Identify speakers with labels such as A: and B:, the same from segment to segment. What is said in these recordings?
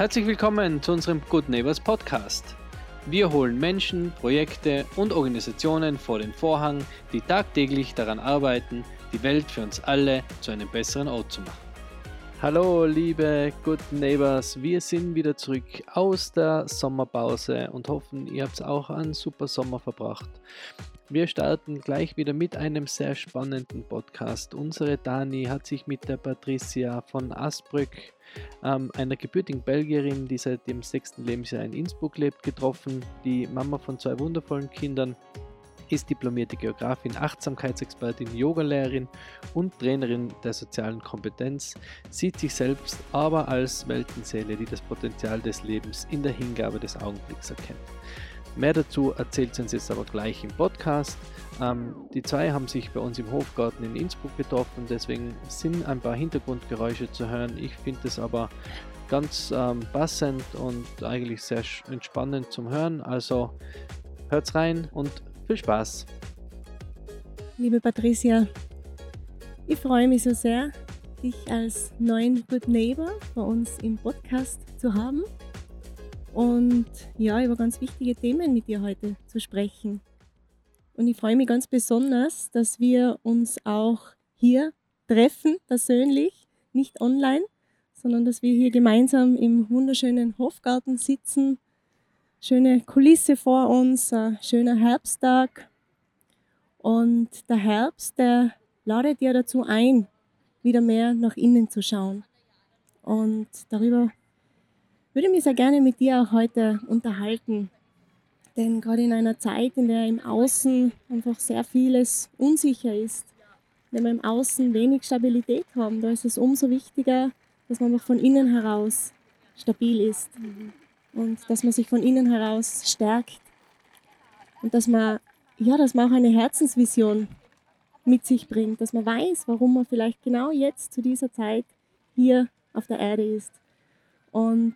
A: Herzlich willkommen zu unserem Good Neighbors Podcast. Wir holen Menschen, Projekte und Organisationen vor den Vorhang, die tagtäglich daran arbeiten, die Welt für uns alle zu einem besseren Ort zu machen. Hallo liebe Good Neighbors, wir sind wieder zurück aus der Sommerpause und hoffen, ihr habt auch einen super Sommer verbracht. Wir starten gleich wieder mit einem sehr spannenden Podcast. Unsere Dani hat sich mit der Patricia von Asbrück, ähm, einer gebürtigen Belgierin, die seit dem sechsten Lebensjahr in Innsbruck lebt, getroffen. Die Mama von zwei wundervollen Kindern ist diplomierte Geografin, Achtsamkeitsexpertin, Yogalehrerin und Trainerin der sozialen Kompetenz, sieht sich selbst aber als Weltenseele, die das Potenzial des Lebens in der Hingabe des Augenblicks erkennt. Mehr dazu erzählt sie uns jetzt aber gleich im Podcast. Ähm, die zwei haben sich bei uns im Hofgarten in Innsbruck getroffen, deswegen sind ein paar Hintergrundgeräusche zu hören. Ich finde es aber ganz ähm, passend und eigentlich sehr entspannend zum Hören. Also hört's rein und viel Spaß.
B: Liebe Patricia, ich freue mich so sehr, dich als neuen Good Neighbor bei uns im Podcast zu haben und ja, über ganz wichtige Themen mit dir heute zu sprechen. Und ich freue mich ganz besonders, dass wir uns auch hier treffen, persönlich, nicht online, sondern dass wir hier gemeinsam im wunderschönen Hofgarten sitzen. Schöne Kulisse vor uns, ein schöner Herbsttag. Und der Herbst, der ladet ja dazu ein, wieder mehr nach innen zu schauen. Und darüber würde mich sehr gerne mit dir auch heute unterhalten. Denn gerade in einer Zeit, in der im Außen einfach sehr vieles unsicher ist, wenn wir im Außen wenig Stabilität haben, da ist es umso wichtiger, dass man auch von innen heraus stabil ist und dass man sich von innen heraus stärkt und dass man ja, dass man auch eine Herzensvision mit sich bringt, dass man weiß, warum man vielleicht genau jetzt zu dieser Zeit hier auf der Erde ist. Und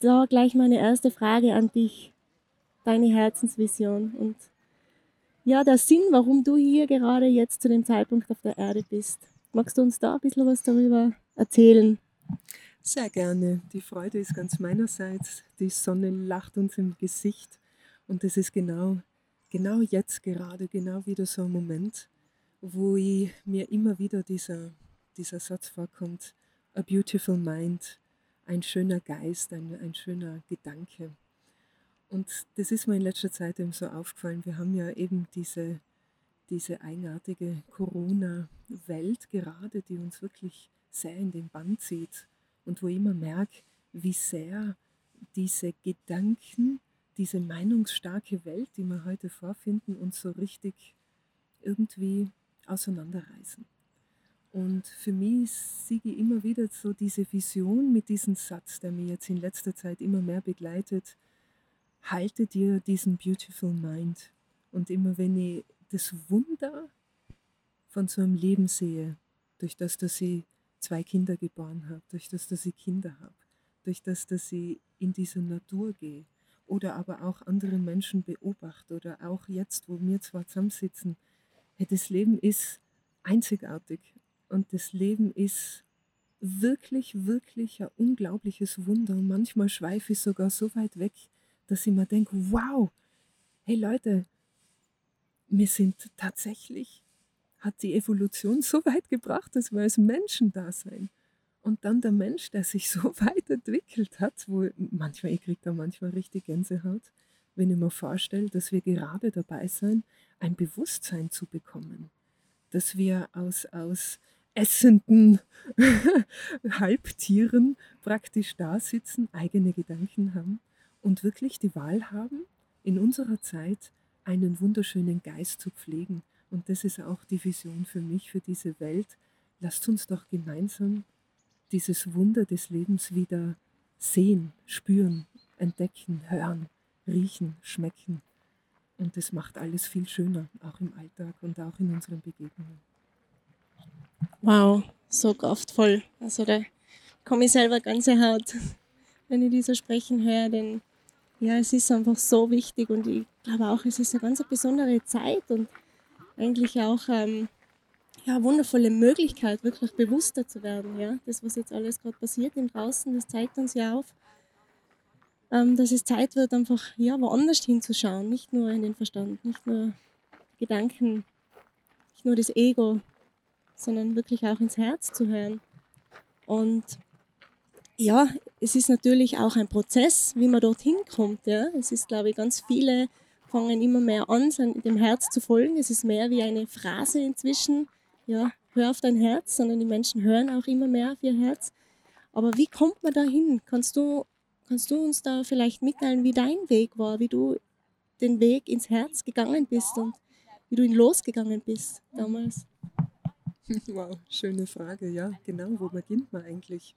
B: da gleich meine erste Frage an dich, deine Herzensvision und ja, der Sinn, warum du hier gerade jetzt zu dem Zeitpunkt auf der Erde bist. Magst du uns da ein bisschen was darüber erzählen?
C: Sehr gerne. Die Freude ist ganz meinerseits. Die Sonne lacht uns im Gesicht und es ist genau, genau jetzt gerade, genau wieder so ein Moment, wo ich, mir immer wieder dieser, dieser Satz vorkommt, a beautiful mind, ein schöner Geist, ein, ein schöner Gedanke. Und das ist mir in letzter Zeit eben so aufgefallen. Wir haben ja eben diese, diese eigenartige Corona-Welt gerade, die uns wirklich sehr in den Bann zieht und wo ich immer merke, wie sehr diese Gedanken, diese meinungsstarke Welt, die wir heute vorfinden, uns so richtig irgendwie auseinanderreißen. Und für mich sehe ich immer wieder so diese Vision mit diesem Satz, der mir jetzt in letzter Zeit immer mehr begleitet. Halte dir diesen beautiful mind. Und immer wenn ich das Wunder von so einem Leben sehe, durch das, dass ich zwei Kinder geboren habe, durch das, dass ich Kinder habe, durch das, dass ich in diese Natur gehe oder aber auch andere Menschen beobachte oder auch jetzt, wo wir zwar zusammensitzen, hey, das Leben ist einzigartig und das Leben ist wirklich, wirklich ein unglaubliches Wunder. Und manchmal schweife ich sogar so weit weg, dass ich mir denke, wow, hey Leute, wir sind tatsächlich, hat die Evolution so weit gebracht, dass wir als Menschen da sein. Und dann der Mensch, der sich so weit entwickelt hat, wo manchmal, ich kriege da manchmal richtig Gänsehaut, wenn ich mir vorstelle, dass wir gerade dabei sein, ein Bewusstsein zu bekommen. Dass wir aus, aus essenden Halbtieren praktisch da sitzen, eigene Gedanken haben und wirklich die Wahl haben, in unserer Zeit einen wunderschönen Geist zu pflegen. Und das ist auch die Vision für mich, für diese Welt. Lasst uns doch gemeinsam dieses Wunder des Lebens wieder sehen, spüren, entdecken, hören, riechen, schmecken. Und das macht alles viel schöner, auch im Alltag und auch in unseren Begegnungen.
B: Wow, so kraftvoll. Also da komme ich selber ganze Haut, wenn ich dieser sprechen höre, denn ja, es ist einfach so wichtig und ich glaube auch, es ist eine ganz besondere Zeit und eigentlich auch ähm, ja, wundervolle Möglichkeit, wirklich bewusster zu werden. Ja? Das, was jetzt alles gerade passiert im Draußen, das zeigt uns ja auf, ähm, dass es Zeit wird, einfach ja, woanders hinzuschauen, nicht nur in den Verstand, nicht nur Gedanken, nicht nur das Ego, sondern wirklich auch ins Herz zu hören. Und ja, es ist natürlich auch ein Prozess, wie man dorthin kommt. Ja? Es ist, glaube ich, ganz viele fangen immer mehr an, dem Herz zu folgen. Es ist mehr wie eine Phrase inzwischen. Ja, hör auf dein Herz, sondern die Menschen hören auch immer mehr auf ihr Herz. Aber wie kommt man da hin? Kannst du, kannst du uns da vielleicht mitteilen, wie dein Weg war, wie du den Weg ins Herz gegangen bist und wie du ihn losgegangen bist damals?
C: Wow, schöne Frage. Ja, genau. Wo beginnt man eigentlich?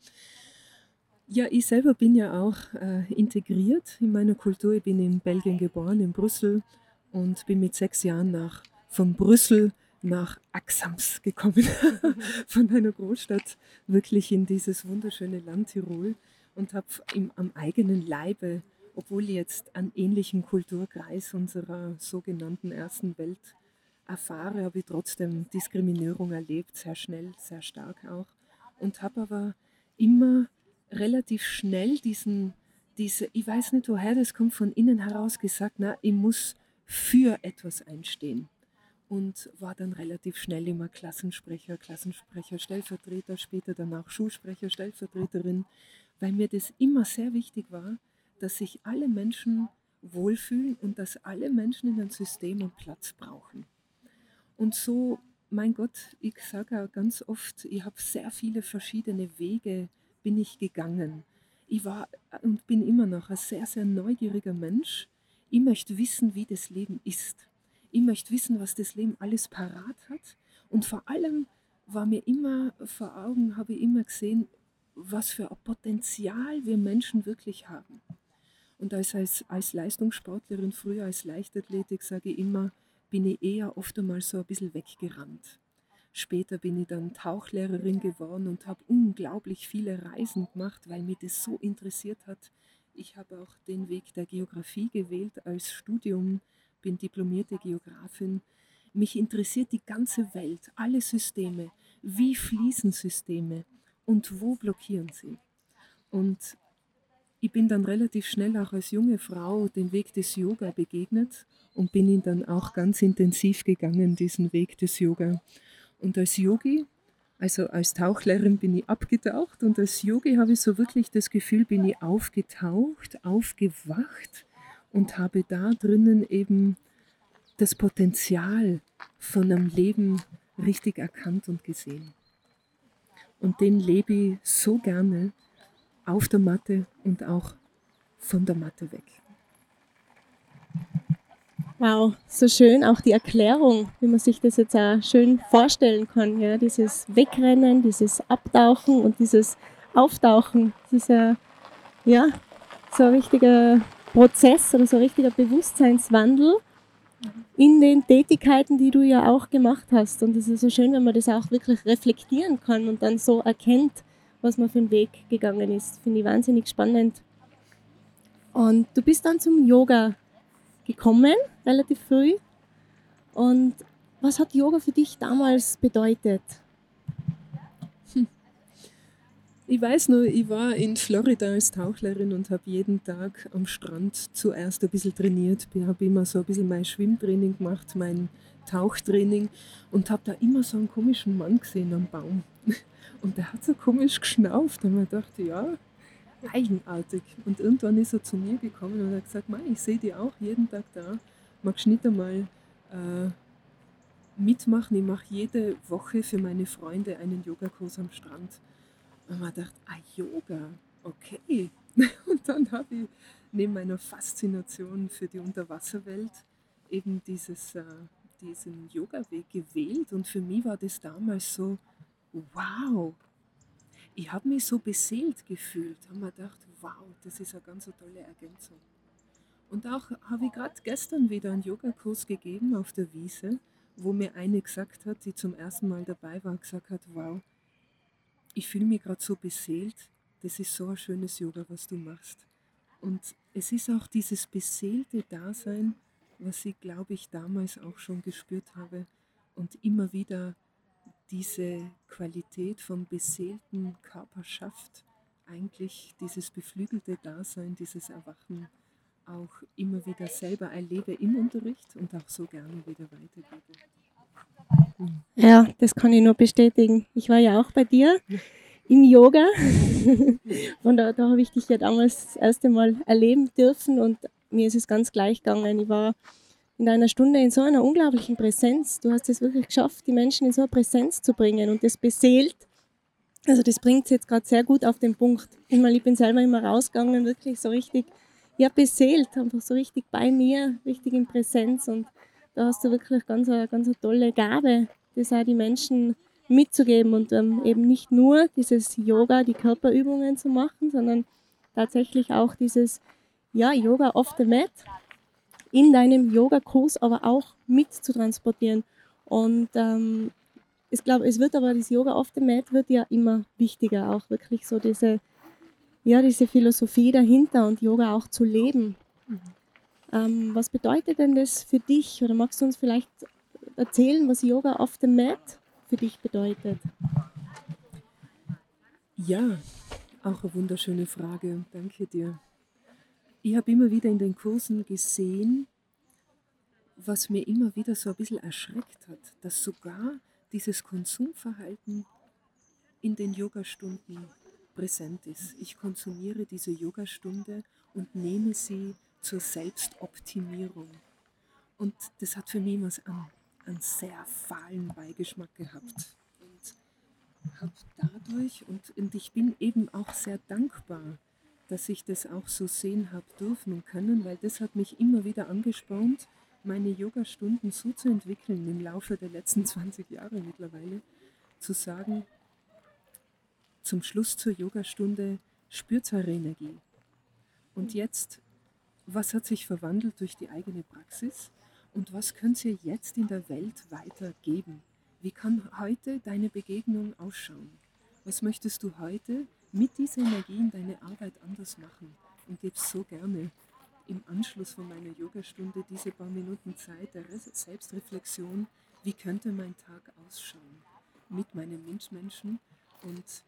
C: Ja, ich selber bin ja auch äh, integriert in meiner Kultur. Ich bin in Belgien geboren, in Brüssel und bin mit sechs Jahren nach, von Brüssel nach Axams gekommen, von einer Großstadt wirklich in dieses wunderschöne Land Tirol und habe am eigenen Leibe, obwohl jetzt einen ähnlichen Kulturkreis unserer sogenannten ersten Welt erfahre, habe ich trotzdem Diskriminierung erlebt, sehr schnell, sehr stark auch und habe aber immer relativ schnell diesen, diese, ich weiß nicht woher das kommt, von innen heraus gesagt, na, ich muss für etwas einstehen. Und war dann relativ schnell immer Klassensprecher, Klassensprecher, Stellvertreter, später dann auch Schulsprecher, Stellvertreterin, weil mir das immer sehr wichtig war, dass sich alle Menschen wohlfühlen und dass alle Menschen in einem System einen Platz brauchen. Und so, mein Gott, ich sage auch ganz oft, ich habe sehr viele verschiedene Wege bin ich gegangen. Ich war und bin immer noch ein sehr, sehr neugieriger Mensch. Ich möchte wissen, wie das Leben ist. Ich möchte wissen, was das Leben alles parat hat. Und vor allem war mir immer vor Augen, habe ich immer gesehen, was für ein Potenzial wir Menschen wirklich haben. Und als, als Leistungssportlerin, früher als Leichtathletik, sage ich immer, bin ich eher oft einmal so ein bisschen weggerannt. Später bin ich dann Tauchlehrerin geworden und habe unglaublich viele Reisen gemacht, weil mich das so interessiert hat. Ich habe auch den Weg der Geografie gewählt als Studium, bin diplomierte Geografin. Mich interessiert die ganze Welt, alle Systeme. Wie fließen Systeme und wo blockieren sie? Und ich bin dann relativ schnell auch als junge Frau den Weg des Yoga begegnet und bin ihn dann auch ganz intensiv gegangen, diesen Weg des Yoga. Und als Yogi, also als Tauchlehrerin bin ich abgetaucht und als Yogi habe ich so wirklich das Gefühl, bin ich aufgetaucht, aufgewacht und habe da drinnen eben das Potenzial von einem Leben richtig erkannt und gesehen. Und den lebe ich so gerne auf der Matte und auch von der Matte weg.
B: Wow, so schön auch die Erklärung, wie man sich das jetzt auch schön vorstellen kann. Ja? Dieses Wegrennen, dieses Abtauchen und dieses Auftauchen, dieser, ja, so ein richtiger Prozess oder so ein richtiger Bewusstseinswandel in den Tätigkeiten, die du ja auch gemacht hast. Und es ist so schön, wenn man das auch wirklich reflektieren kann und dann so erkennt, was man für einen Weg gegangen ist. Finde ich wahnsinnig spannend. Und du bist dann zum Yoga gekommen, relativ früh. Und was hat Yoga für dich damals bedeutet?
C: Hm. Ich weiß nur, ich war in Florida als Tauchlerin und habe jeden Tag am Strand zuerst ein bisschen trainiert. Ich habe immer so ein bisschen mein Schwimmtraining gemacht, mein Tauchtraining und habe da immer so einen komischen Mann gesehen am Baum. Und der hat so komisch geschnauft und man dachte, ja, eigenartig. Und irgendwann ist er zu mir gekommen und hat gesagt, ich sehe die auch jeden Tag da. Magst du nicht einmal äh, mitmachen? Ich mache jede Woche für meine Freunde einen Yogakurs am Strand. Und man dachte, ah, Yoga, okay. Und dann habe ich neben meiner Faszination für die Unterwasserwelt eben dieses, äh, diesen Yoga-Weg gewählt. Und für mich war das damals so, wow, ich habe mich so beseelt gefühlt und mir gedacht, wow, das ist eine ganz tolle Ergänzung. Und auch habe ich gerade gestern wieder einen Yogakurs gegeben auf der Wiese, wo mir eine gesagt hat, die zum ersten Mal dabei war, gesagt hat, wow, ich fühle mich gerade so beseelt, das ist so ein schönes Yoga, was du machst. Und es ist auch dieses beseelte Dasein, was ich, glaube ich, damals auch schon gespürt habe und immer wieder diese Qualität vom beseelten Körper schafft, eigentlich dieses beflügelte Dasein, dieses Erwachen auch immer wieder selber erlebe im Unterricht und auch so gerne wieder weitergebe.
B: Ja, das kann ich nur bestätigen. Ich war ja auch bei dir im Yoga und da, da habe ich dich ja damals das erste Mal erleben dürfen und mir ist es ganz gleich gegangen. Ich war in einer Stunde in so einer unglaublichen Präsenz. Du hast es wirklich geschafft, die Menschen in so eine Präsenz zu bringen und das beseelt. Also das bringt es jetzt gerade sehr gut auf den Punkt. Ich, meine, ich bin selber immer rausgegangen, wirklich so richtig, ja, beseelt, einfach so richtig bei mir, richtig in Präsenz und da hast du wirklich ganz eine, ganz eine tolle Gabe, das auch die Menschen mitzugeben und ähm, eben nicht nur dieses Yoga, die Körperübungen zu machen, sondern tatsächlich auch dieses ja, Yoga off the mat in deinem Yoga-Kurs aber auch mit zu transportieren. Und ähm, ich glaube, es wird aber das Yoga off the mat wird ja immer wichtiger, auch wirklich so diese, ja, diese Philosophie dahinter und Yoga auch zu leben. Mhm. Ähm, was bedeutet denn das für dich? Oder magst du uns vielleicht erzählen, was Yoga off the mat für dich bedeutet?
C: Ja, auch eine wunderschöne Frage. Danke dir. Ich habe immer wieder in den Kursen gesehen, was mir immer wieder so ein bisschen erschreckt hat, dass sogar dieses Konsumverhalten in den Yogastunden präsent ist. Ich konsumiere diese Yogastunde und nehme sie zur Selbstoptimierung. Und das hat für mich immer einen, einen sehr fahlen Beigeschmack gehabt. Und habe dadurch, und, und ich bin eben auch sehr dankbar, dass ich das auch so sehen habe dürfen und können, weil das hat mich immer wieder angespornt, meine Yoga-Stunden so zu entwickeln im Laufe der letzten 20 Jahre mittlerweile, zu sagen, zum Schluss zur Yogastunde spürt eure Energie. Und jetzt was hat sich verwandelt durch die eigene Praxis und was könnt ihr jetzt in der Welt weitergeben? Wie kann heute deine Begegnung ausschauen? Was möchtest du heute mit dieser Energie in deine Arbeit anders machen? Und gebe so gerne im Anschluss von meiner Yogastunde diese paar Minuten Zeit der Selbstreflexion, wie könnte mein Tag ausschauen mit meinen Mitmenschen. Und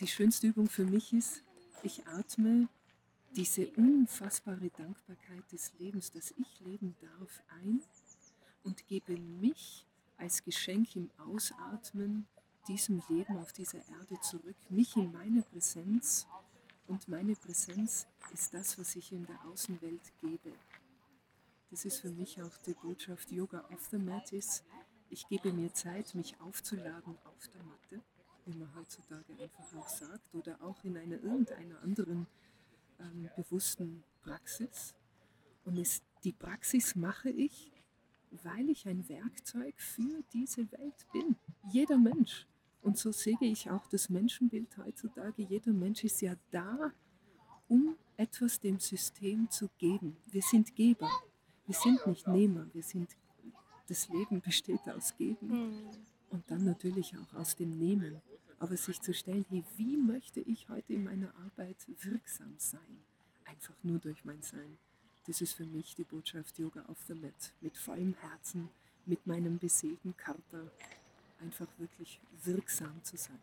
C: die schönste Übung für mich ist, ich atme diese unfassbare Dankbarkeit des Lebens, das ich leben darf, ein und gebe mich als Geschenk im Ausatmen diesem Leben auf dieser Erde zurück, mich in meine Präsenz. Und meine Präsenz ist das, was ich in der Außenwelt gebe. Das ist für mich auch die Botschaft Yoga off the Mat ist. Ich gebe mir Zeit, mich aufzuladen auf der Matte, wie man heutzutage einfach auch sagt, oder auch in einer irgendeiner anderen ähm, bewussten Praxis. Und es, die Praxis mache ich, weil ich ein Werkzeug für diese Welt bin. Jeder Mensch. Und so sehe ich auch das Menschenbild heutzutage. Jeder Mensch ist ja da, um etwas dem System zu geben. Wir sind Geber. Wir sind nicht Nehmer. Wir sind, das Leben besteht aus Geben hm. und dann natürlich auch aus dem Nehmen aber sich zu stellen, hey, wie möchte ich heute in meiner Arbeit wirksam sein? Einfach nur durch mein Sein. Das ist für mich die Botschaft Yoga auf the Mat. Mit vollem Herzen, mit meinem beseelten Körper, einfach wirklich wirksam zu sein.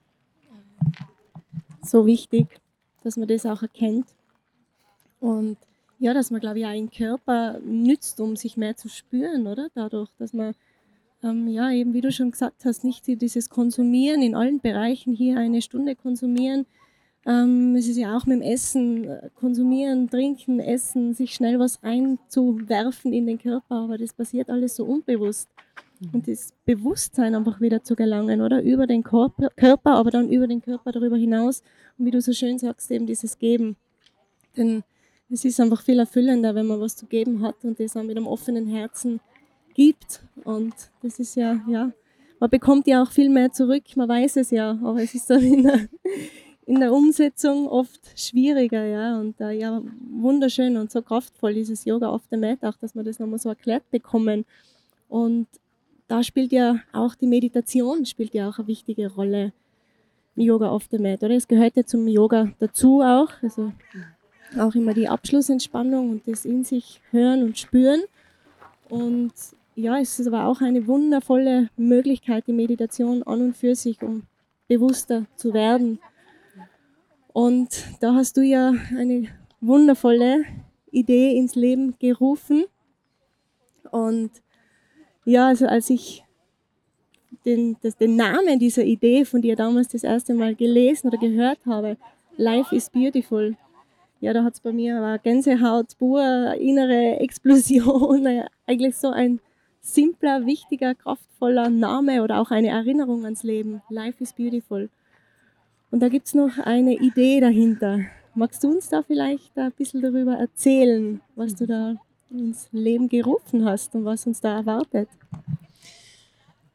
B: So wichtig, dass man das auch erkennt. Und ja, dass man, glaube ich, auch den Körper nützt, um sich mehr zu spüren, oder? Dadurch, dass man ähm, ja, eben wie du schon gesagt hast, nicht dieses Konsumieren in allen Bereichen hier eine Stunde konsumieren. Ähm, es ist ja auch mit dem Essen, äh, konsumieren, trinken, essen, sich schnell was reinzuwerfen in den Körper, aber das passiert alles so unbewusst. Mhm. Und das Bewusstsein einfach wieder zu gelangen, oder? Über den Körper, aber dann über den Körper darüber hinaus. Und wie du so schön sagst, eben dieses Geben. Denn es ist einfach viel erfüllender, wenn man was zu geben hat und das auch mit einem offenen Herzen gibt. Und das ist ja, ja, man bekommt ja auch viel mehr zurück, man weiß es ja, aber es ist dann in der, in der Umsetzung oft schwieriger, ja. Und äh, ja, wunderschön und so kraftvoll dieses Yoga auf der Mat, auch dass wir das nochmal so erklärt bekommen. Und da spielt ja auch die Meditation, spielt ja auch eine wichtige Rolle. Yoga auf der Mat, oder? Es gehört ja zum Yoga dazu auch. Also auch immer die Abschlussentspannung und das in sich hören und spüren. Und ja, es ist aber auch eine wundervolle Möglichkeit, die Meditation an und für sich, um bewusster zu werden. Und da hast du ja eine wundervolle Idee ins Leben gerufen. Und ja, also als ich den, das, den Namen dieser Idee von dir damals das erste Mal gelesen oder gehört habe, Life is Beautiful, ja, da hat es bei mir eine Gänsehaut, pur, innere Explosion, eigentlich so ein simpler, wichtiger, kraftvoller Name oder auch eine Erinnerung ans Leben. Life is Beautiful. Und da gibt es noch eine Idee dahinter. Magst du uns da vielleicht ein bisschen darüber erzählen, was du da ins Leben gerufen hast und was uns da erwartet?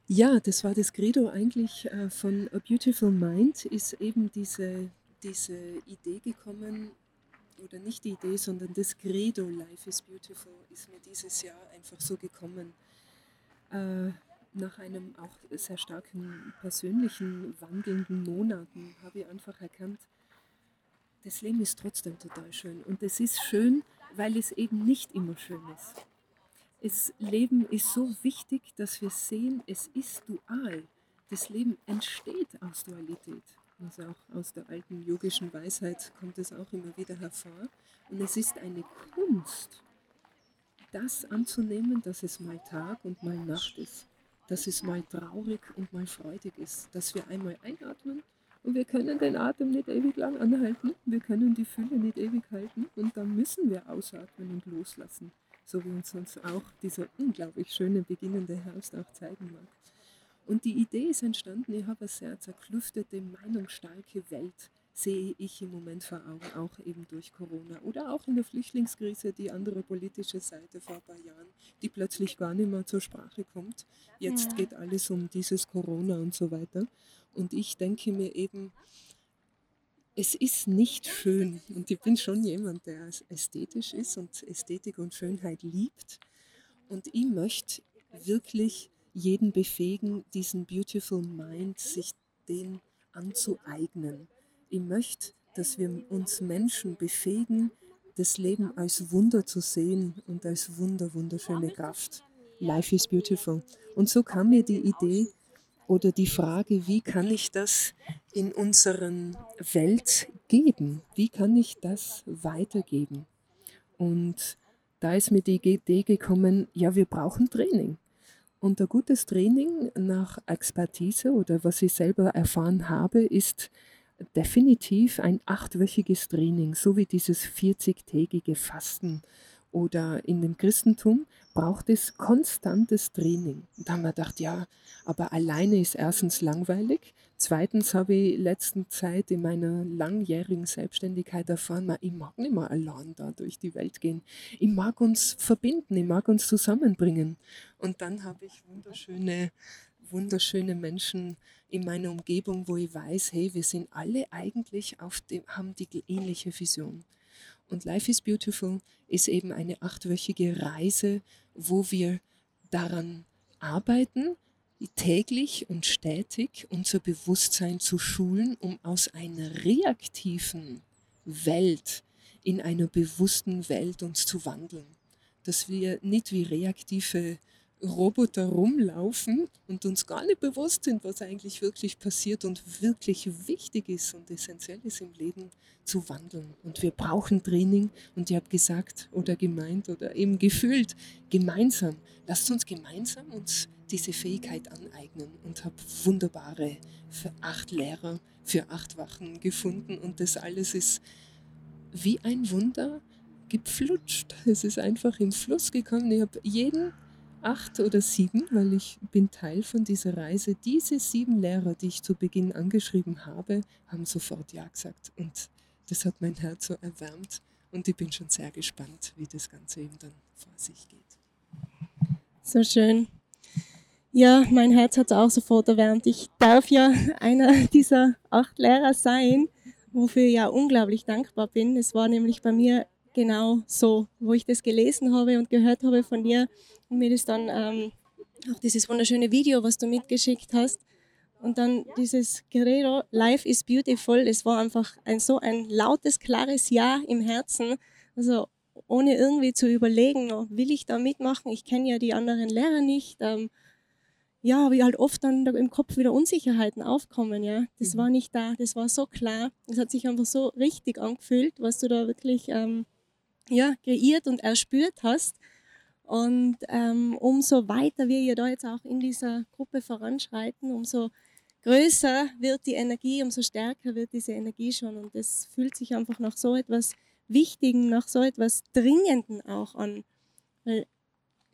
C: Ja, das war das Credo eigentlich äh, von A Beautiful Mind, ist eben diese, diese Idee gekommen, oder nicht die Idee, sondern das Credo Life is Beautiful ist mir dieses Jahr einfach so gekommen. Äh, nach einem auch sehr starken persönlichen, wandelnden Monaten habe ich einfach erkannt, das Leben ist trotzdem total schön. Und es ist schön, weil es eben nicht immer schön ist. Das Leben ist so wichtig, dass wir sehen, es ist dual. Das Leben entsteht aus Dualität. Also auch aus der alten yogischen Weisheit kommt es auch immer wieder hervor. Und es ist eine Kunst, das anzunehmen, dass es mal Tag und mal Nacht ist, dass es mal traurig und mal freudig ist, dass wir einmal einatmen und wir können den Atem nicht ewig lang anhalten, wir können die Fülle nicht ewig halten und dann müssen wir ausatmen und loslassen, so wie uns sonst auch dieser unglaublich schöne beginnende Herbst auch zeigen mag. Und die Idee ist entstanden, ich habe eine sehr zerklüftete, meinungsstarke Welt, sehe ich im Moment vor Augen, auch eben durch Corona oder auch in der Flüchtlingskrise, die andere politische Seite vor ein paar Jahren, die plötzlich gar nicht mehr zur Sprache kommt. Jetzt geht alles um dieses Corona und so weiter. Und ich denke mir eben, es ist nicht schön. Und ich bin schon jemand, der ästhetisch ist und Ästhetik und Schönheit liebt. Und ich möchte wirklich jeden befähigen, diesen Beautiful Mind, sich den anzueignen. Ich möchte, dass wir uns Menschen befähigen, das Leben als Wunder zu sehen und als wunder, wunderschöne Kraft. Life is beautiful. Und so kam mir die Idee oder die Frage, wie kann ich das in unseren Welt geben? Wie kann ich das weitergeben? Und da ist mir die Idee gekommen, ja, wir brauchen Training. Und ein gutes Training nach Expertise oder was ich selber erfahren habe, ist definitiv ein achtwöchiges Training, so wie dieses 40-tägige Fasten. Oder in dem Christentum braucht es konstantes Training. Da haben wir gedacht, ja, aber alleine ist erstens langweilig Zweitens habe ich letzten Zeit in meiner langjährigen Selbstständigkeit erfahren, ich mag nicht mehr allein da durch die Welt gehen. Ich mag uns verbinden, ich mag uns zusammenbringen. Und dann habe ich wunderschöne, wunderschöne Menschen in meiner Umgebung, wo ich weiß, hey, wir sind alle eigentlich auf dem, haben die ähnliche Vision. Und Life is Beautiful ist eben eine achtwöchige Reise, wo wir daran arbeiten, täglich und stetig unser Bewusstsein zu schulen, um aus einer reaktiven Welt in einer bewussten Welt uns zu wandeln. Dass wir nicht wie reaktive Roboter rumlaufen und uns gar nicht bewusst sind, was eigentlich wirklich passiert und wirklich wichtig ist und essentiell ist im Leben zu wandeln. Und wir brauchen Training und ich habe gesagt oder gemeint oder eben gefühlt gemeinsam. Lasst uns gemeinsam uns diese Fähigkeit aneignen und habe wunderbare für acht Lehrer für acht Wochen gefunden und das alles ist wie ein Wunder gepflutscht. Es ist einfach im Fluss gekommen. Ich habe jeden acht oder sieben, weil ich bin Teil von dieser Reise. Diese sieben Lehrer, die ich zu Beginn angeschrieben habe, haben sofort Ja gesagt. Und das hat mein Herz so erwärmt. Und ich bin schon sehr gespannt, wie das Ganze eben dann vor sich geht.
B: So schön. Ja, mein Herz hat auch sofort erwärmt. Ich darf ja einer dieser acht Lehrer sein, wofür ich ja unglaublich dankbar bin. Es war nämlich bei mir genau so, wo ich das gelesen habe und gehört habe von dir und mir das dann ähm, auch dieses wunderschöne Video, was du mitgeschickt hast. Und dann dieses Guerrero, Life is beautiful. Es war einfach ein so ein lautes, klares Ja im Herzen. Also ohne irgendwie zu überlegen, oh, will ich da mitmachen? Ich kenne ja die anderen Lehrer nicht. Ähm, ja, wie halt oft dann im Kopf wieder Unsicherheiten aufkommen, ja. Das mhm. war nicht da, das war so klar. Es hat sich einfach so richtig angefühlt, was du da wirklich ähm, ja, kreiert und erspürt hast. Und ähm, umso weiter wir ja da jetzt auch in dieser Gruppe voranschreiten, umso größer wird die Energie, umso stärker wird diese Energie schon. Und es fühlt sich einfach nach so etwas Wichtigen, nach so etwas Dringenden auch an. Weil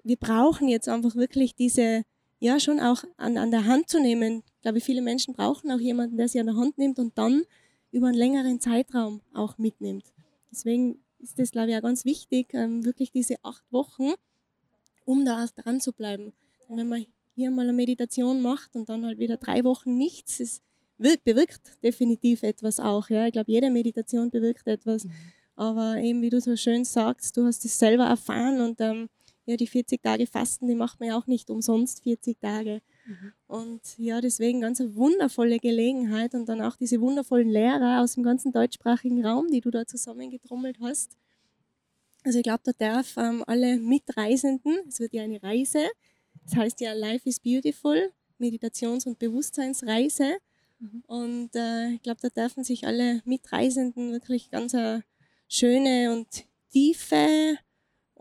B: wir brauchen jetzt einfach wirklich diese, ja, schon auch an, an der Hand zu nehmen. Ich glaube, viele Menschen brauchen auch jemanden, der sie an der Hand nimmt und dann über einen längeren Zeitraum auch mitnimmt. Deswegen ist das, glaube ich, auch ganz wichtig, ähm, wirklich diese acht Wochen, um da dran zu bleiben. Und wenn man hier mal eine Meditation macht und dann halt wieder drei Wochen nichts, es wirkt, bewirkt definitiv etwas auch. Ja. Ich glaube, jede Meditation bewirkt etwas. Mhm. Aber eben, wie du so schön sagst, du hast es selber erfahren und ähm, ja, die 40 Tage Fasten, die macht man ja auch nicht umsonst 40 Tage. Mhm. Und ja, deswegen ganz eine wundervolle Gelegenheit und dann auch diese wundervollen Lehrer aus dem ganzen deutschsprachigen Raum, die du da zusammengetrommelt hast. Also ich glaube, da darf ähm, alle Mitreisenden, es wird ja eine Reise, das heißt ja Life is Beautiful, Meditations- und Bewusstseinsreise. Mhm. Und äh, ich glaube, da dürfen sich alle Mitreisenden wirklich ganz eine schöne und tiefe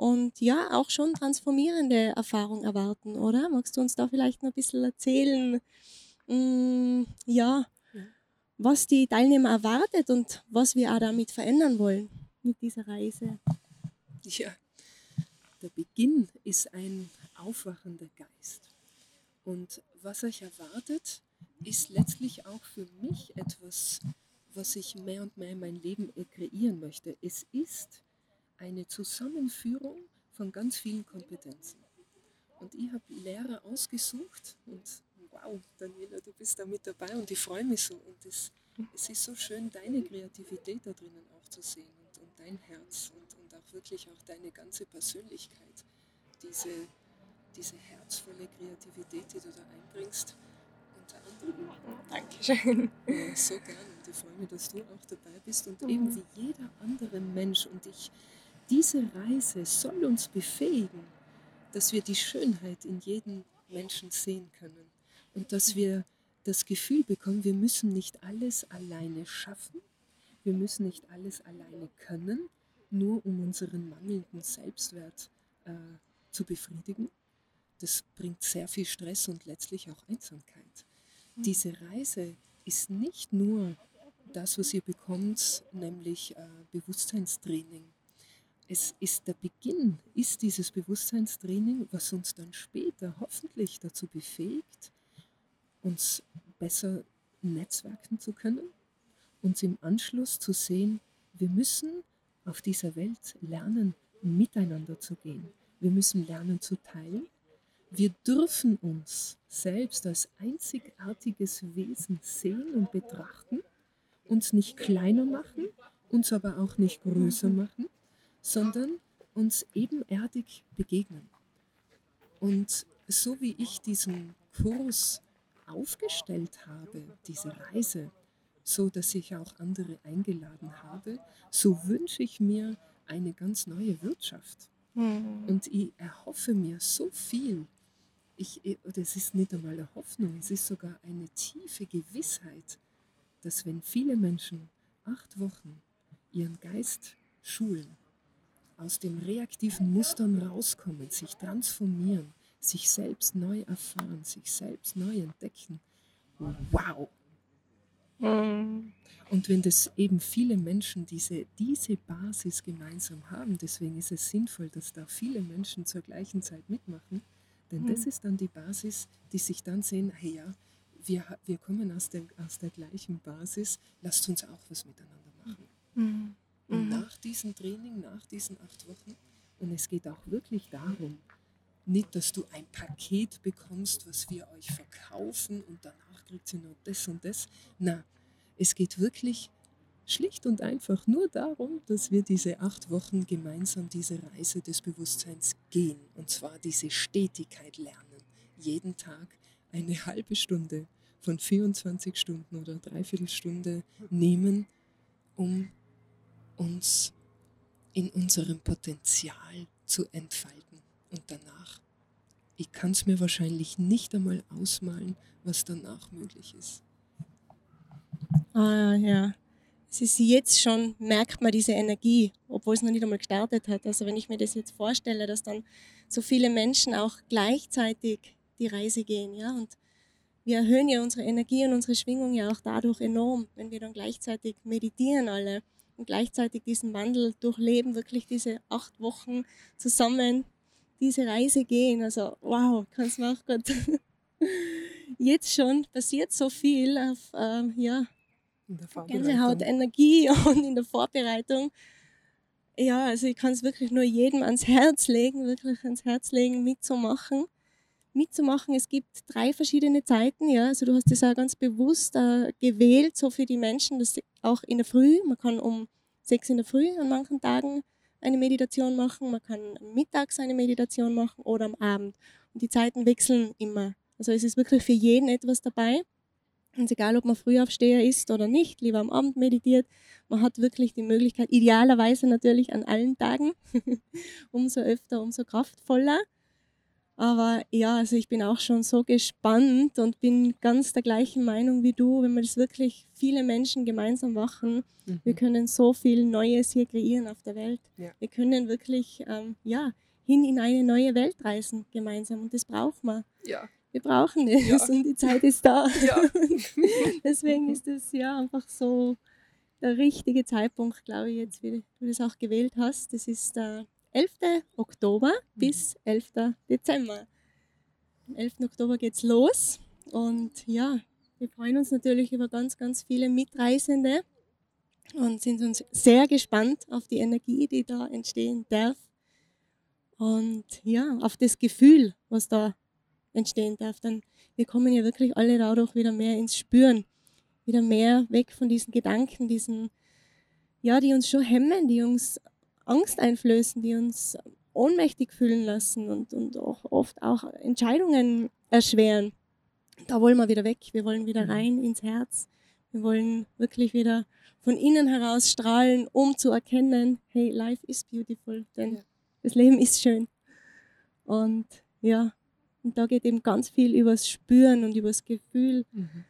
B: und ja, auch schon transformierende Erfahrung erwarten, oder? Magst du uns da vielleicht noch ein bisschen erzählen, mh, mm, ja, was die Teilnehmer erwartet und was wir auch damit verändern wollen mit dieser Reise?
C: Ja, der Beginn ist ein aufwachender Geist. Und was euch erwartet, ist letztlich auch für mich etwas, was ich mehr und mehr in mein Leben kreieren möchte. Es ist eine Zusammenführung von ganz vielen Kompetenzen. Und ich habe Lehrer ausgesucht und wow, Daniela, du bist da mit dabei und ich freue mich so. Und es, es ist so schön, deine Kreativität da drinnen auch zu sehen und, und dein Herz und, und auch wirklich auch deine ganze Persönlichkeit, diese diese herzvolle Kreativität, die du da einbringst. Unter anderem.
B: Dankeschön.
C: Ja, so gern und ich freue mich, dass du auch dabei bist und eben wie jeder andere Mensch und ich, diese Reise soll uns befähigen, dass wir die Schönheit in jedem Menschen sehen können und dass wir das Gefühl bekommen, wir müssen nicht alles alleine schaffen, wir müssen nicht alles alleine können, nur um unseren mangelnden Selbstwert äh, zu befriedigen, das bringt sehr viel Stress und letztlich auch Einsamkeit. Mhm. Diese Reise ist nicht nur das, was ihr bekommt, nämlich äh, Bewusstseinstraining. Es ist der Beginn, ist dieses Bewusstseinstraining, was uns dann später hoffentlich dazu befähigt, uns besser netzwerken zu können, uns im Anschluss zu sehen, wir müssen auf dieser Welt lernen, miteinander zu gehen. Wir müssen lernen zu teilen. Wir dürfen uns selbst als einzigartiges Wesen sehen und betrachten, uns nicht kleiner machen, uns aber auch nicht größer machen, sondern uns ebenerdig begegnen. Und so wie ich diesen Kurs aufgestellt habe, diese Reise, so dass ich auch andere eingeladen habe, so wünsche ich mir eine ganz neue Wirtschaft. Mhm. Und ich erhoffe mir so viel ich, das ist nicht einmal eine Hoffnung, es ist sogar eine tiefe Gewissheit, dass wenn viele Menschen acht Wochen ihren Geist schulen, aus den reaktiven Mustern rauskommen, sich transformieren, sich selbst neu erfahren, sich selbst neu entdecken, wow! Mhm. Und wenn das eben viele Menschen diese, diese Basis gemeinsam haben, deswegen ist es sinnvoll, dass da viele Menschen zur gleichen Zeit mitmachen, denn das hm. ist dann die Basis, die sich dann sehen, hey ja, wir, wir kommen aus der, aus der gleichen Basis, lasst uns auch was miteinander machen. Mhm. Und mhm. nach diesem Training, nach diesen acht Wochen, und es geht auch wirklich darum, nicht, dass du ein Paket bekommst, was wir euch verkaufen und danach kriegt ihr noch das und das. Na, es geht wirklich schlicht und einfach nur darum, dass wir diese acht Wochen gemeinsam diese Reise des Bewusstseins gehen. Und zwar diese Stetigkeit lernen. Jeden Tag eine halbe Stunde von 24 Stunden oder dreiviertel Stunde nehmen, um uns in unserem Potenzial zu entfalten. Und danach, ich kann es mir wahrscheinlich nicht einmal ausmalen, was danach möglich ist.
B: Ah, ja. Es ist jetzt schon, merkt man diese Energie, obwohl es noch nicht einmal gestartet hat. Also wenn ich mir das jetzt vorstelle, dass dann so viele Menschen auch gleichzeitig die Reise gehen, ja, und wir erhöhen ja unsere Energie und unsere Schwingung ja auch dadurch enorm, wenn wir dann gleichzeitig meditieren alle und gleichzeitig diesen Wandel durchleben, wirklich diese acht Wochen zusammen diese Reise gehen. Also wow, kann es mir auch gut. Jetzt schon passiert so viel auf ähm, ja, Gänsehaut, Energie und in der Vorbereitung. Ja, also ich kann es wirklich nur jedem ans Herz legen, wirklich ans Herz legen, mitzumachen mitzumachen. Es gibt drei verschiedene Zeiten, ja. Also du hast das auch ganz bewusst äh, gewählt, so für die Menschen, dass auch in der Früh, man kann um sechs in der Früh an manchen Tagen eine Meditation machen, man kann mittags eine Meditation machen oder am Abend. Und die Zeiten wechseln immer. Also es ist wirklich für jeden etwas dabei. Und egal, ob man Frühaufsteher ist oder nicht, lieber am Abend meditiert, man hat wirklich die Möglichkeit, idealerweise natürlich an allen Tagen, umso öfter, umso kraftvoller. Aber ja, also ich bin auch schon so gespannt und bin ganz der gleichen Meinung wie du, wenn wir das wirklich viele Menschen gemeinsam machen. Mhm. Wir können so viel Neues hier kreieren auf der Welt. Ja. Wir können wirklich ähm, ja, hin in eine neue Welt reisen gemeinsam und das braucht man.
C: Ja.
B: Wir brauchen es ja. und die Zeit ist da. Deswegen ist es ja einfach so der richtige Zeitpunkt, glaube ich, jetzt, wie du das auch gewählt hast. Das ist der 11. Oktober mhm. bis 11. Dezember. Am 11. Oktober geht es los und ja, wir freuen uns natürlich über ganz, ganz viele Mitreisende und sind uns sehr gespannt auf die Energie, die da entstehen darf und ja, auf das Gefühl, was da entstehen darf. Dann wir kommen ja wirklich alle dadurch wieder mehr ins Spüren, wieder mehr weg von diesen Gedanken, diesen ja, die uns schon hemmen, die uns Angst einflößen, die uns ohnmächtig fühlen lassen und, und auch oft auch Entscheidungen erschweren. Da wollen wir wieder weg. Wir wollen wieder mhm. rein ins Herz. Wir wollen wirklich wieder von innen heraus strahlen, um zu erkennen, hey, life is beautiful, denn ja. das Leben ist schön. Und ja, und da geht eben ganz viel übers Spüren und übers Gefühl. Mhm.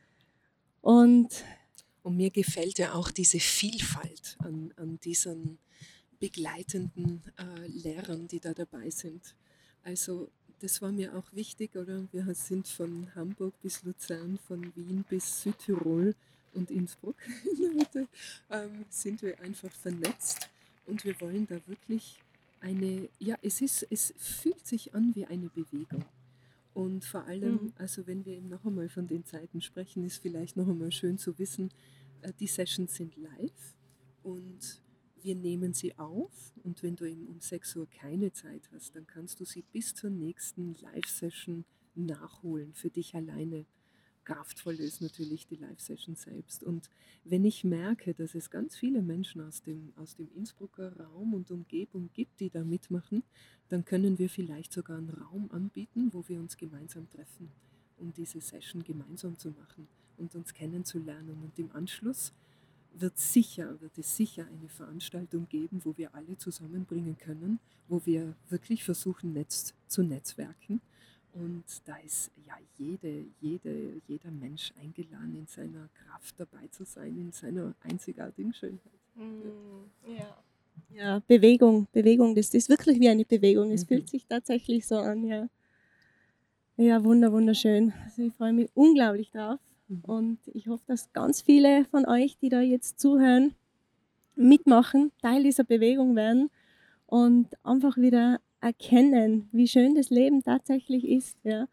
B: Und,
C: und mir gefällt ja auch diese Vielfalt an, an diesen begleitenden äh, Lehrern, die da dabei sind. Also das war mir auch wichtig, oder? Wir sind von Hamburg bis Luzern, von Wien bis Südtirol und Innsbruck ähm, sind wir einfach vernetzt und wir wollen da wirklich eine, ja, es ist, es fühlt sich an wie eine Bewegung. Und vor allem, mhm. also wenn wir eben noch einmal von den Zeiten sprechen, ist vielleicht noch einmal schön zu wissen, äh, die Sessions sind live und wir nehmen sie auf und wenn du eben um 6 Uhr keine Zeit hast, dann kannst du sie bis zur nächsten Live-Session nachholen für dich alleine. Kraftvoll ist natürlich die Live-Session selbst. Und wenn ich merke, dass es ganz viele Menschen aus dem, aus dem Innsbrucker Raum und Umgebung gibt, die da mitmachen, dann können wir vielleicht sogar einen Raum anbieten, wo wir uns gemeinsam treffen, um diese Session gemeinsam zu machen und uns kennenzulernen. Und im Anschluss wird sicher, wird es sicher eine Veranstaltung geben, wo wir alle zusammenbringen können, wo wir wirklich versuchen, Netz zu netzwerken. Und da ist ja jede, jede, jeder Mensch eingeladen, in seiner Kraft dabei zu sein, in seiner einzigartigen Schönheit.
B: Mm, ja. ja, Bewegung, Bewegung, das ist wirklich wie eine Bewegung. Es mhm. fühlt sich tatsächlich so an, ja. Ja, wunder, wunderschön. Also ich freue mich unglaublich drauf. Mhm. Und ich hoffe, dass ganz viele von euch, die da jetzt zuhören, mitmachen, Teil dieser Bewegung werden und einfach wieder erkennen, wie schön das Leben tatsächlich ist. Ja.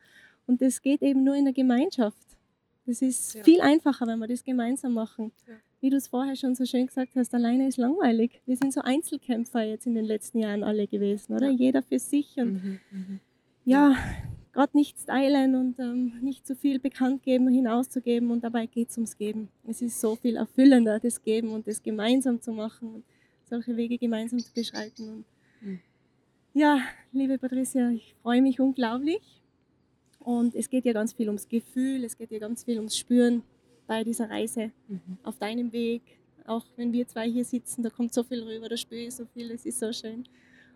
B: Und das geht eben nur in der Gemeinschaft. Das ist ja. viel einfacher, wenn wir das gemeinsam machen. Ja. Wie du es vorher schon so schön gesagt hast, alleine ist langweilig. Wir sind so Einzelkämpfer jetzt in den letzten Jahren alle gewesen, oder? Ja. Jeder für sich und mhm, mhm. ja, gerade nichts teilen und ähm, nicht zu viel bekannt geben, hinauszugeben und dabei geht es ums Geben. Es ist so viel erfüllender, das Geben und das gemeinsam zu machen und solche Wege gemeinsam zu beschreiten. Und mhm. Ja, liebe Patricia, ich freue mich unglaublich und es geht ja ganz viel ums Gefühl, es geht ja ganz viel ums Spüren bei dieser Reise mhm. auf deinem Weg, auch wenn wir zwei hier sitzen, da kommt so viel rüber, da spüre ich so viel, es ist so schön.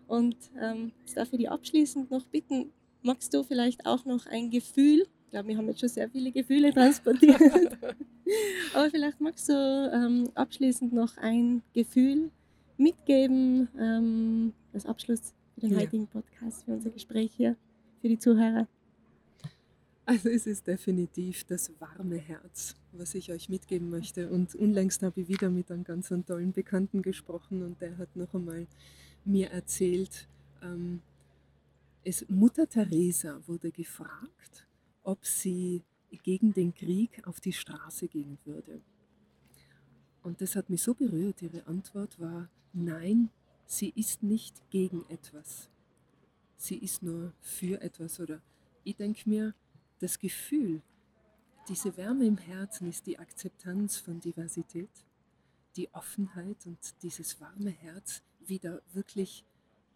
B: Und ähm, darf ich dich abschließend noch bitten, magst du vielleicht auch noch ein Gefühl, ich glaube, wir haben jetzt schon sehr viele Gefühle transportiert, aber vielleicht magst du ähm, abschließend noch ein Gefühl mitgeben, ähm, als Abschluss für den ja. heutigen Podcast, für unser Gespräch hier, für die Zuhörer.
C: Also es ist definitiv das warme Herz, was ich euch mitgeben möchte. Und unlängst habe ich wieder mit einem ganz tollen Bekannten gesprochen und der hat noch einmal mir erzählt, ähm, es, Mutter Teresa wurde gefragt, ob sie gegen den Krieg auf die Straße gehen würde. Und das hat mich so berührt. Ihre Antwort war, nein, sie ist nicht gegen etwas. Sie ist nur für etwas. Oder ich denke mir, das Gefühl, diese Wärme im Herzen ist die Akzeptanz von Diversität, die Offenheit und dieses warme Herz wieder wirklich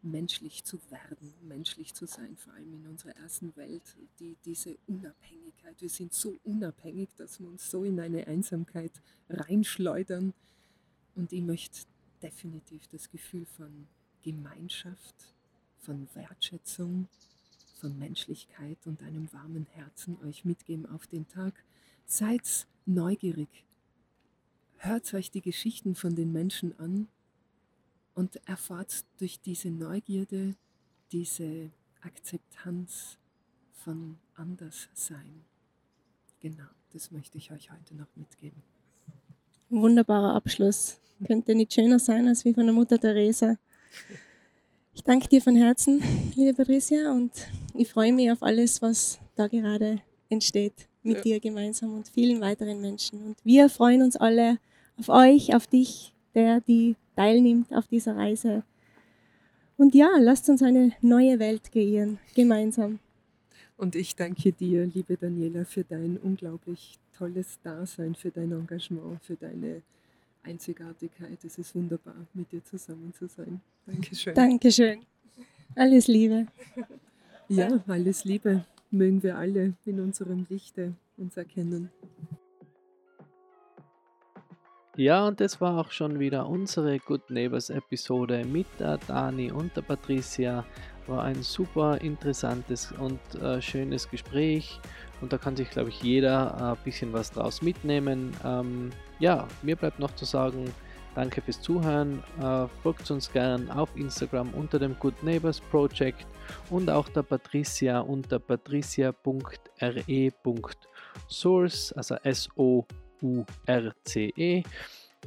C: menschlich zu werden, menschlich zu sein, vor allem in unserer ersten Welt, die, diese Unabhängigkeit. Wir sind so unabhängig, dass wir uns so in eine Einsamkeit reinschleudern. Und ich möchte definitiv das Gefühl von Gemeinschaft, von Wertschätzung, von Menschlichkeit und einem warmen Herzen euch mitgeben auf den Tag. Seid neugierig. Hört euch die Geschichten von den Menschen an und erfahrt durch diese Neugierde diese Akzeptanz von Anderssein. Genau, das möchte ich euch heute noch mitgeben.
B: Wunderbarer Abschluss. Könnte nicht schöner sein als wie von der Mutter Teresa. Ich danke dir von Herzen, liebe Patricia, und ich freue mich auf alles, was da gerade entsteht mit ja. dir gemeinsam und vielen weiteren Menschen. Und wir freuen uns alle auf euch, auf dich, der die teilnimmt auf dieser Reise. Und ja, lasst uns eine neue Welt kreieren, gemeinsam.
C: Und ich danke dir, liebe Daniela, für dein unglaublich tolles Dasein, für dein Engagement, für deine Einzigartigkeit. Es ist wunderbar, mit dir zusammen zu sein. Dankeschön.
B: Dankeschön. Alles Liebe.
C: Ja, alles Liebe. Mögen wir alle in unserem Lichte uns erkennen.
A: Ja, und das war auch schon wieder unsere Good Neighbors Episode mit der Dani und der Patricia. War ein super interessantes und äh, schönes Gespräch und da kann sich, glaube ich, jeder ein äh, bisschen was draus mitnehmen. Ähm, ja, mir bleibt noch zu sagen, danke fürs Zuhören. Äh, folgt uns gern auf Instagram unter dem Good Neighbors Project und auch der Patricia unter patricia.re.source, also S-O-U-R-C-E.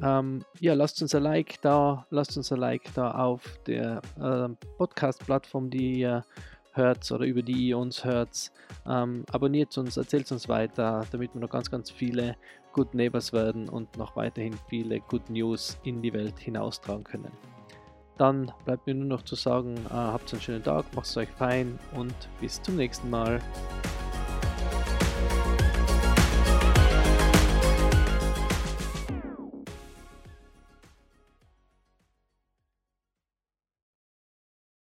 A: Ähm, ja, lasst uns ein Like da, lasst uns ein Like da auf der äh, Podcast-Plattform, die ihr hört oder über die ihr uns hört. Ähm, abonniert uns, erzählt uns weiter, damit wir noch ganz, ganz viele Good Neighbors werden und noch weiterhin viele Good News in die Welt hinaustragen können. Dann bleibt mir nur noch zu sagen, äh, habt einen schönen Tag, macht es euch fein und bis zum nächsten Mal.